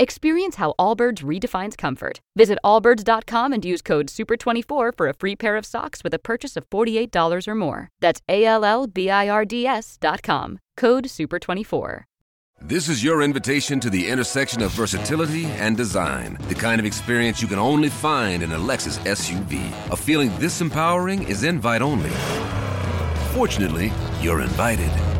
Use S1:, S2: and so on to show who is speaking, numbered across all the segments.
S1: Experience how Allbirds redefines comfort. Visit allbirds.com and use code SUPER24 for a free pair of socks with a purchase of $48 or more. That's A L L B I R D S.com. Code SUPER24.
S2: This is your invitation to the intersection of versatility and design. The kind of experience you can only find in a Lexus SUV. A feeling this empowering is invite only. Fortunately, you're invited.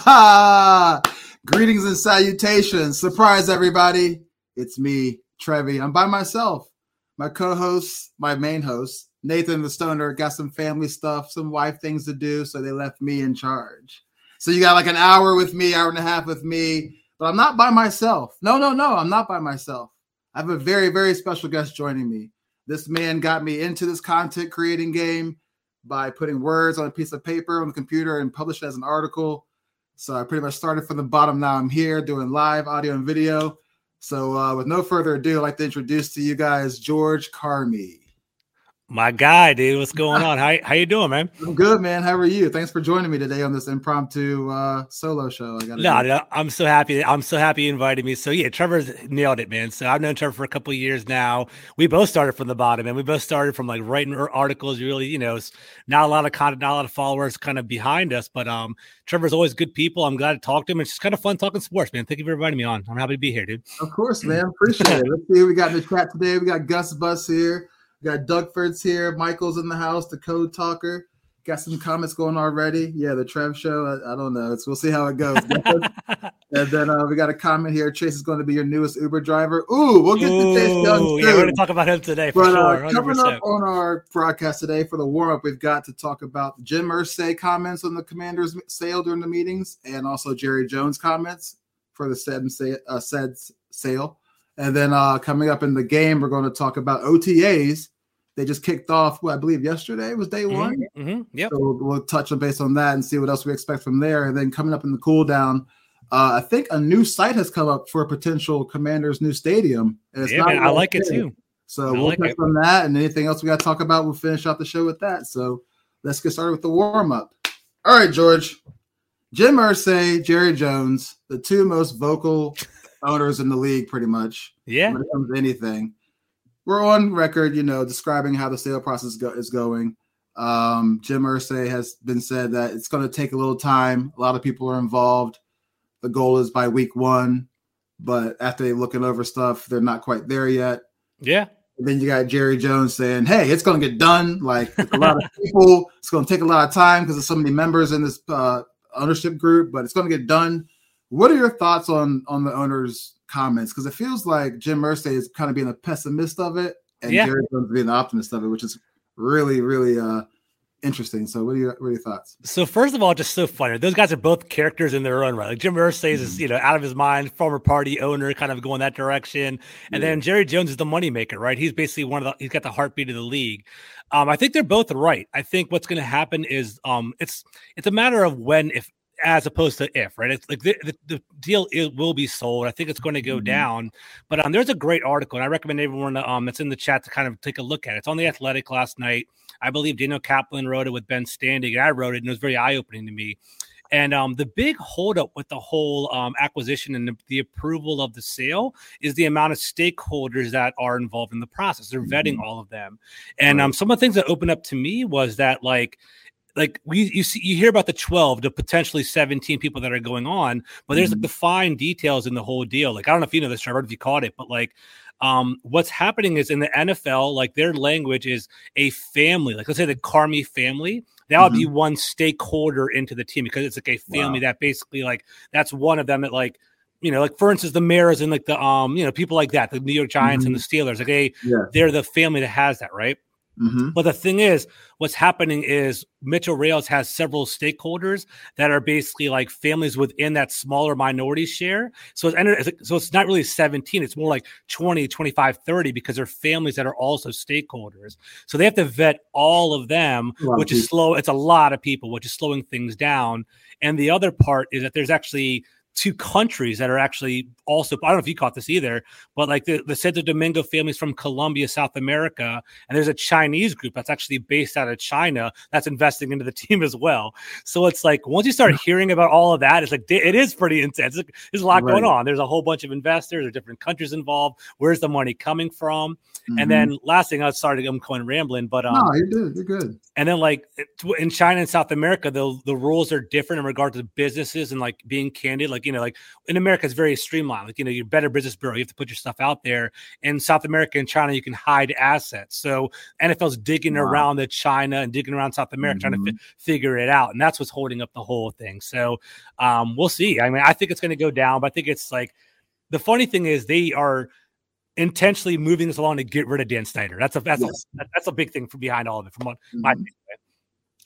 S3: Greetings and salutations. Surprise, everybody. It's me, Trevi. I'm by myself. My co host, my main host, Nathan the Stoner, got some family stuff, some wife things to do. So they left me in charge. So you got like an hour with me, hour and a half with me, but I'm not by myself. No, no, no, I'm not by myself. I have a very, very special guest joining me. This man got me into this content creating game by putting words on a piece of paper on the computer and published it as an article. So I pretty much started from the bottom. Now I'm here doing live audio and video. So uh, with no further ado, I'd like to introduce to you guys George Carmi.
S4: My guy, dude, what's going on? How how you doing, man?
S3: I'm good, man. How are you? Thanks for joining me today on this impromptu uh, solo show. I got
S4: no, no, I'm so happy. I'm so happy you invited me. So yeah, Trevor's nailed it, man. So I've known Trevor for a couple years now. We both started from the bottom, and we both started from like writing articles. Really, you know, not a lot of content, not a lot of followers, kind of behind us. But um, Trevor's always good people. I'm glad to talk to him. It's just kind of fun talking sports, man. Thank you for inviting me on. I'm happy to be here, dude.
S3: Of course, man. Appreciate it. Let's see. What we got in the chat today. We got Gus Bus here. We got Dougford's here. Michael's in the house, the code talker. Got some comments going already. Yeah, the Trev show. I, I don't know. It's, we'll see how it goes. and then uh, we got a comment here. Chase is going to be your newest Uber driver. Ooh, we'll get Ooh, to Chase Young
S4: soon. Yeah, we're going to talk about him today for but, sure.
S3: Uh, coming up on our broadcast today for the warm up, we've got to talk about Jim Irsay comments on the Commanders' sale during the meetings, and also Jerry Jones comments for the said, uh, said sale. And then uh, coming up in the game, we're going to talk about OTAs. They just kicked off, well, I believe yesterday was day one.
S4: Mm-hmm, mm-hmm, yep.
S3: So we'll, we'll, touch on based on that and see what else we expect from there. And then coming up in the cool down, uh, I think a new site has come up for a potential Commander's new stadium.
S4: And it's yeah, man, I like it too.
S3: So I we'll like touch it. on that and anything else we got to talk about. We'll finish off the show with that. So let's get started with the warm up. All right, George. Jim Irsay, Jerry Jones, the two most vocal owners in the league, pretty much.
S4: Yeah.
S3: When it comes to anything. We're on record, you know, describing how the sale process go- is going. Um, Jim Irsay has been said that it's going to take a little time. A lot of people are involved. The goal is by week one, but after they're looking over stuff, they're not quite there yet.
S4: Yeah.
S3: And then you got Jerry Jones saying, "Hey, it's going to get done. Like a lot of people, it's going to take a lot of time because of so many members in this uh, ownership group, but it's going to get done." What are your thoughts on on the owners' comments? Because it feels like Jim Irsay is kind of being a pessimist of it, and yeah. Jerry Jones being the optimist of it, which is really, really uh, interesting. So, what are your what are your thoughts?
S4: So, first of all, just so funny. Those guys are both characters in their own right. Like Jim Irsay mm-hmm. is, you know, out of his mind, former party owner, kind of going that direction, and yeah. then Jerry Jones is the moneymaker, right? He's basically one of the. He's got the heartbeat of the league. Um, I think they're both right. I think what's going to happen is, um, it's it's a matter of when, if as opposed to if, right? It's like the, the, the deal it will be sold. I think it's going to go mm-hmm. down. But um, there's a great article, and I recommend everyone um that's in the chat to kind of take a look at it. It's on the Athletic last night. I believe Daniel Kaplan wrote it with Ben Standig, and I wrote it, and it was very eye opening to me. And um, the big holdup with the whole um, acquisition and the, the, approval of the sale is the amount of stakeholders that are involved in the process. They're vetting mm-hmm. all of them. And um, some of the things that opened up to me was that like like we you see you hear about the 12 to potentially 17 people that are going on but there's mm-hmm. like the fine details in the whole deal like i don't know if you know this trevor if you caught it but like um what's happening is in the nfl like their language is a family like let's say the carmi family that would mm-hmm. be one stakeholder into the team because it's like a family wow. that basically like that's one of them that like you know, like for instance, the Maras and like the um, you know, people like that, the New York Giants mm-hmm. and the Steelers, like they, yeah. they're the family that has that, right? Mm-hmm. But the thing is, what's happening is Mitchell Rales has several stakeholders that are basically like families within that smaller minority share. So it's, so it's not really 17, it's more like 20, 25, 30 because they're families that are also stakeholders. So they have to vet all of them, which is slow. It's a lot of people, which is slowing things down. And the other part is that there's actually two countries that are actually also I don't know if you caught this either, but like the, the Santo Domingo families from Colombia, South America, and there's a Chinese group that's actually based out of China that's investing into the team as well. So it's like once you start hearing about all of that, it's like it is pretty intense. There's a lot right. going on. There's a whole bunch of investors, there's different countries involved. Where's the money coming from? Mm-hmm. And then last thing, I started I'm going rambling, but um,
S3: no, you're good. You're good.
S4: And then like in China and South America, the the rules are different in regard to businesses and like being candid. Like you know, like in America, it's very streamlined. Like you know, your Better Business Bureau, you have to put your stuff out there. In South America and China, you can hide assets. So NFL's digging wow. around the China and digging around South America, mm-hmm. trying to f- figure it out, and that's what's holding up the whole thing. So um, we'll see. I mean, I think it's going to go down, but I think it's like the funny thing is they are intentionally moving this along to get rid of Dan Snyder. That's a that's yes. a that's a big thing from behind all of it. From what mm-hmm. my.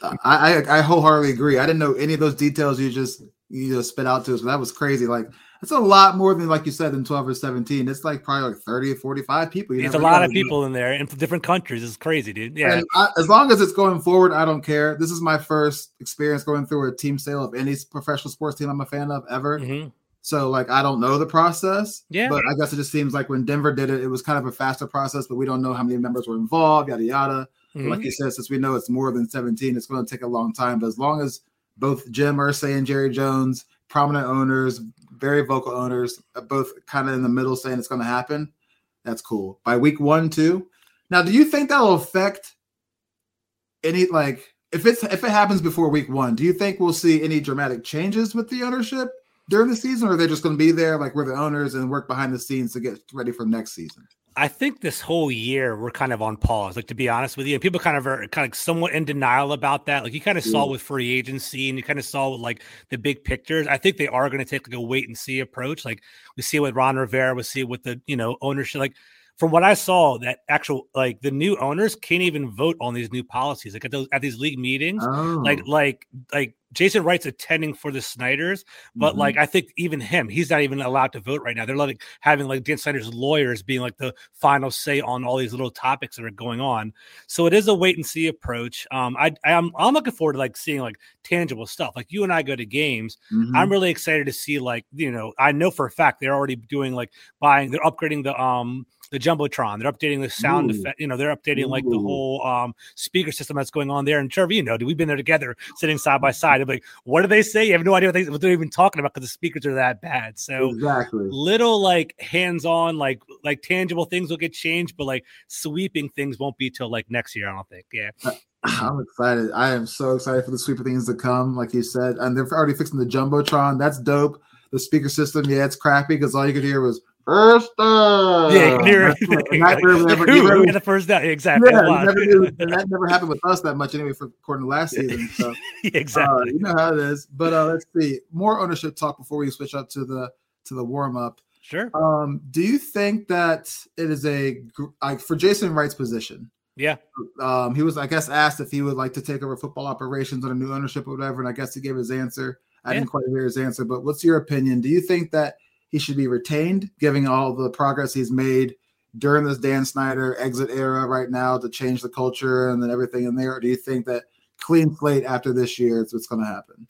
S3: I, I, I wholeheartedly agree. I didn't know any of those details you just you just spit out to us. But that was crazy. Like it's a lot more than like you said than 12 or 17. It's like probably like 30 or 45 people.
S4: it's a lot of people in there in different countries. It's crazy, dude. Yeah.
S3: I, as long as it's going forward, I don't care. This is my first experience going through a team sale of any professional sports team I'm a fan of ever. Mm-hmm. So like I don't know the process. Yeah. But I guess it just seems like when Denver did it, it was kind of a faster process, but we don't know how many members were involved, yada yada. Mm-hmm. Like you said, since we know it's more than 17, it's going to take a long time. But as long as both Jim Irsay and Jerry Jones, prominent owners, very vocal owners, both kind of in the middle saying it's going to happen, that's cool. By week one, two. Now, do you think that'll affect any like if it's if it happens before week one, do you think we'll see any dramatic changes with the ownership? during the season, or are they just going to be there like we're the owners and work behind the scenes to get ready for next season?
S4: I think this whole year we're kind of on pause. Like to be honest with you, people kind of are kind of somewhat in denial about that. Like you kind of yeah. saw mm. with free agency, and you kind of saw with like the big pictures. I think they are going to take like a wait and see approach. Like we see with Ron Rivera, we see with the you know ownership. Like from what I saw, that actual like the new owners can't even vote on these new policies. Like at those at these league meetings, oh. like like like Jason Wright's attending for the Snyders, but mm-hmm. like I think even him, he's not even allowed to vote right now. They're like having like Dan Snyder's lawyers being like the final say on all these little topics that are going on. So it is a wait and see approach. Um, I I'm I'm looking forward to like seeing like tangible stuff. Like you and I go to games. Mm-hmm. I'm really excited to see like you know I know for a fact they're already doing like buying they're upgrading the um the jumbotron. They're updating the sound effect. You know, they're updating Ooh. like the whole um, speaker system that's going on there. And Trevor, you know, we've been there together, sitting side by side. I'm like, what do they say? You have no idea what, they, what they're even talking about because the speakers are that bad. So
S3: exactly,
S4: little like hands-on, like like tangible things will get changed, but like sweeping things won't be till like next year. I don't think. Yeah.
S3: I'm excited. I am so excited for the sweep of things to come, like you said. And they're already fixing the jumbotron. That's dope. The speaker system, yeah, it's crappy because all you could hear was First down. Yeah, near
S4: the first down. Exactly. Yeah,
S3: never knew, that never happened with us that much anyway, for according to last season. So
S4: exactly,
S3: uh, you know how it is. But uh, let's see more ownership talk before we switch up to the to the warm up.
S4: Sure.
S3: Um, do you think that it is a like for Jason Wright's position?
S4: Yeah.
S3: Um, he was, I guess, asked if he would like to take over football operations under new ownership or whatever, and I guess he gave his answer. I yeah. didn't quite hear his answer, but what's your opinion? Do you think that he should be retained, given all the progress he's made during this Dan Snyder exit era right now to change the culture and then everything in there? Or do you think that clean slate after this year is what's going to happen?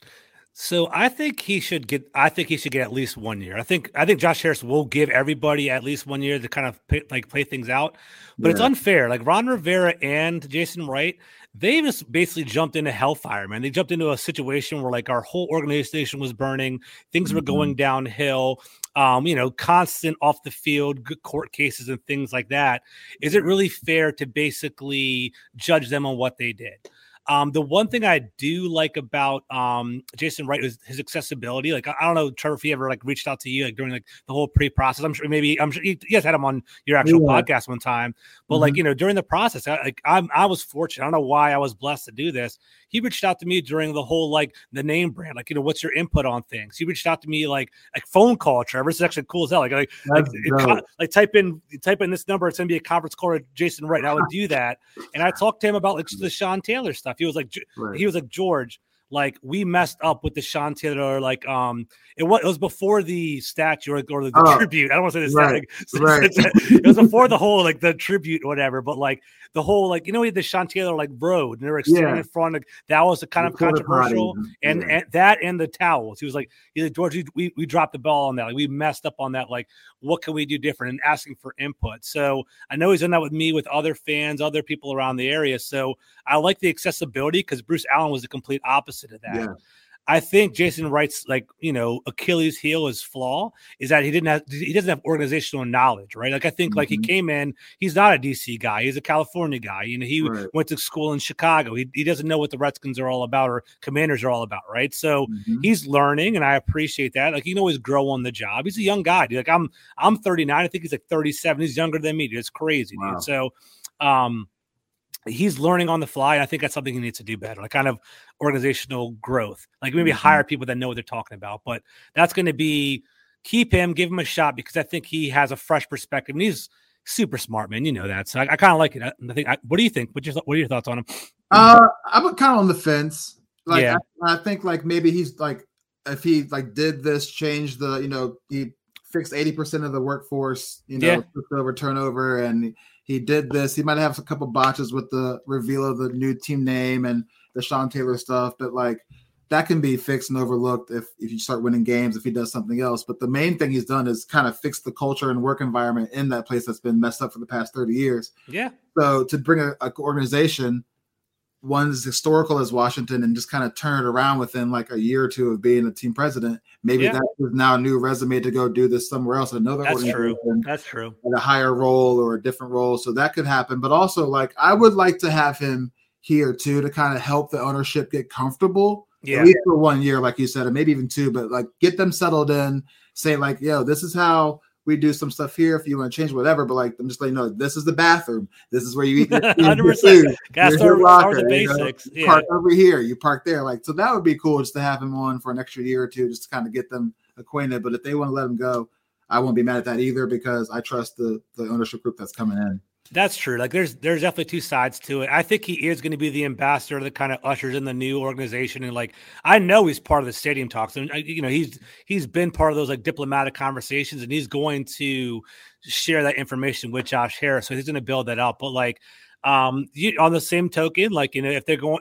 S4: So I think he should get. I think he should get at least one year. I think. I think Josh Harris will give everybody at least one year to kind of pay, like play things out. But yeah. it's unfair. Like Ron Rivera and Jason Wright, they just basically jumped into hellfire, man. They jumped into a situation where like our whole organization was burning, things mm-hmm. were going downhill. Um, you know, constant off the field court cases and things like that. Is it really fair to basically judge them on what they did? Um, the one thing I do like about um, Jason Wright is his accessibility. Like I, I, don't know, Trevor, if he ever like reached out to you like during like the whole pre-process. I'm sure maybe I'm sure you, you guys had him on your actual yeah. podcast one time. But mm-hmm. like you know, during the process, I, like I'm I was fortunate. I don't know why I was blessed to do this. He reached out to me during the whole like the name brand, like you know, what's your input on things? He reached out to me like like phone call, Trevor. This is actually cool as hell. Like like like, it, like, type in type in this number. It's gonna be a conference call with Jason Wright. I would do that, and I talked to him about like the Sean Taylor stuff. He was like, right. he was like George like we messed up with the Sean Taylor, like um, it was it was before the statue or, or the, the oh, tribute. I don't want to say the right, statue. Right. it was before the whole like the tribute or whatever. But like the whole like you know we had the Sean Taylor like road and they were standing yeah. in front of that was a kind the of controversial and, yeah. and that and the towels. He was like, he's like George, we, we dropped the ball on that. Like we messed up on that. Like what can we do different and asking for input. So I know he's done that with me, with other fans, other people around the area. So I like the accessibility because Bruce Allen was the complete opposite of that. Yeah. I think Jason Wright's like you know Achilles heel his flaw is that he didn't have he doesn't have organizational knowledge, right? Like I think mm-hmm. like he mm-hmm. came in, he's not a DC guy, he's a California guy. You know, he right. went to school in Chicago. He, he doesn't know what the Redskins are all about or Commanders are all about, right? So mm-hmm. he's learning, and I appreciate that. Like he can always grow on the job. He's a young guy. Dude. Like I'm I'm 39. I think he's like 37. He's younger than me. Dude. It's crazy, wow. dude. So um he's learning on the fly. And I think that's something he needs to do better, like kind of organizational growth, like maybe mm-hmm. hire people that know what they're talking about. But that's going to be keep him, give him a shot because I think he has a fresh perspective and he's super smart, man. You know that, so I, I kind of like it. I think. I, what do you think? What's your what are your thoughts on him?
S3: Uh, I'm kind of on the fence. Like, yeah. I, I think like maybe he's like if he like did this, change the you know he fixed 80% of the workforce, you know, yeah. over turnover and he did this. He might have a couple botches with the reveal of the new team name and the Sean Taylor stuff, but like that can be fixed and overlooked if if you start winning games if he does something else. But the main thing he's done is kind of fix the culture and work environment in that place that's been messed up for the past 30 years.
S4: Yeah.
S3: So to bring a, a organization one as historical as Washington and just kind of turn it around within like a year or two of being a team president. Maybe yeah. that is now a new resume to go do this somewhere else. Another
S4: that's true. That's true.
S3: At a higher role or a different role, so that could happen. But also, like I would like to have him here too to kind of help the ownership get comfortable. Yeah. At least for one year, like you said, and maybe even two, but like get them settled in. Say like, yo, this is how we do some stuff here if you want to change whatever. But like, I'm just letting you know, this is the bathroom. This is where you eat. Hundred percent. Got start, locker, the basics. You know? yeah. Park over here. You park there. Like, so that would be cool just to have him on for an extra year or two, just to kind of get them acquainted. But if they want to let him go, I won't be mad at that either because I trust the the ownership group that's coming in.
S4: That's true. Like there's there's definitely two sides to it. I think he is going to be the ambassador that kind of ushers in the new organization, and like I know he's part of the stadium talks, and you know he's he's been part of those like diplomatic conversations, and he's going to share that information with Josh Harris. So he's going to build that up. But like um you, on the same token, like you know if they're going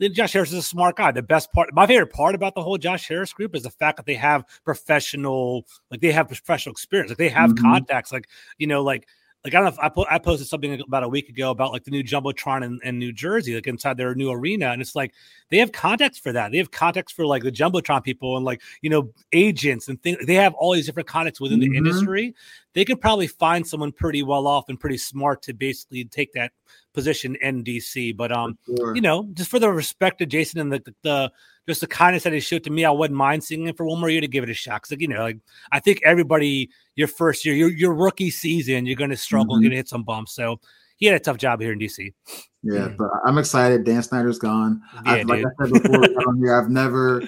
S4: Josh Harris is a smart guy. The best part, my favorite part about the whole Josh Harris group is the fact that they have professional, like they have professional experience, like they have mm-hmm. contacts, like you know, like like I don't know if I, po- I posted something about a week ago about like the new jumbotron in, in, New Jersey, like inside their new arena, and it's like they have contacts for that. They have contacts for like the jumbotron people and like you know agents and things. They have all these different contacts within mm-hmm. the industry. They could probably find someone pretty well off and pretty smart to basically take that position in DC. But um, sure. you know, just for the respect to Jason and the, the, the just the kindness that he showed to me, I wouldn't mind seeing him for one more year to give it a shot. Cause like, you know, like I think everybody your first year, your your rookie season, you're gonna struggle, mm-hmm. gonna hit some bumps. So he had a tough job here in DC.
S3: Yeah, but I'm excited. Dan Snyder's gone. Yeah, I, like I said before, here, I've never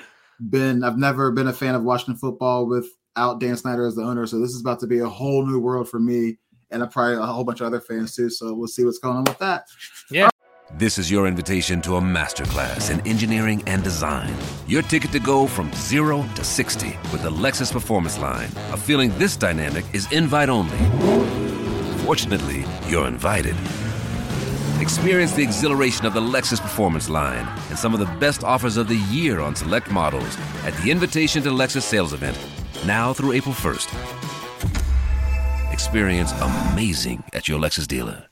S3: been I've never been a fan of Washington football without Dan Snyder as the owner. So this is about to be a whole new world for me and a probably a whole bunch of other fans too. So we'll see what's going on with that.
S4: Yeah.
S2: This is your invitation to a masterclass in engineering and design. Your ticket to go from zero to 60 with the Lexus Performance Line. A feeling this dynamic is invite only. Fortunately, you're invited. Experience the exhilaration of the Lexus Performance line and some of the best offers of the year on select models at the Invitation to Lexus sales event, now through April 1st. Experience amazing at your Lexus dealer.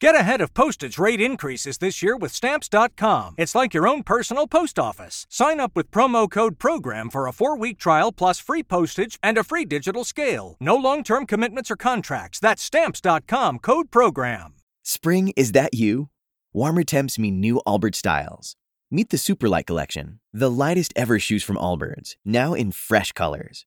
S5: Get ahead of postage rate increases this year with Stamps.com. It's like your own personal post office. Sign up with promo code PROGRAM for a four week trial plus free postage and a free digital scale. No long term commitments or contracts. That's Stamps.com code PROGRAM.
S6: Spring, is that you? Warmer temps mean new Allbirds styles. Meet the Superlight Collection, the lightest ever shoes from Allbirds, now in fresh colors.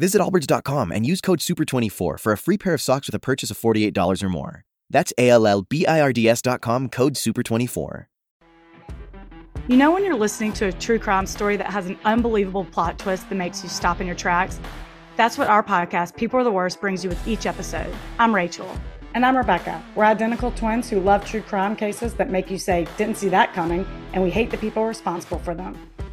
S6: Visit allbirds.com and use code SUPER24 for a free pair of socks with a purchase of $48 or more. That's A L L B I R D S.com code SUPER24.
S7: You know, when you're listening to a true crime story that has an unbelievable plot twist that makes you stop in your tracks? That's what our podcast, People Are the Worst, brings you with each episode. I'm Rachel.
S8: And I'm Rebecca. We're identical twins who love true crime cases that make you say, didn't see that coming, and we hate the people responsible for them.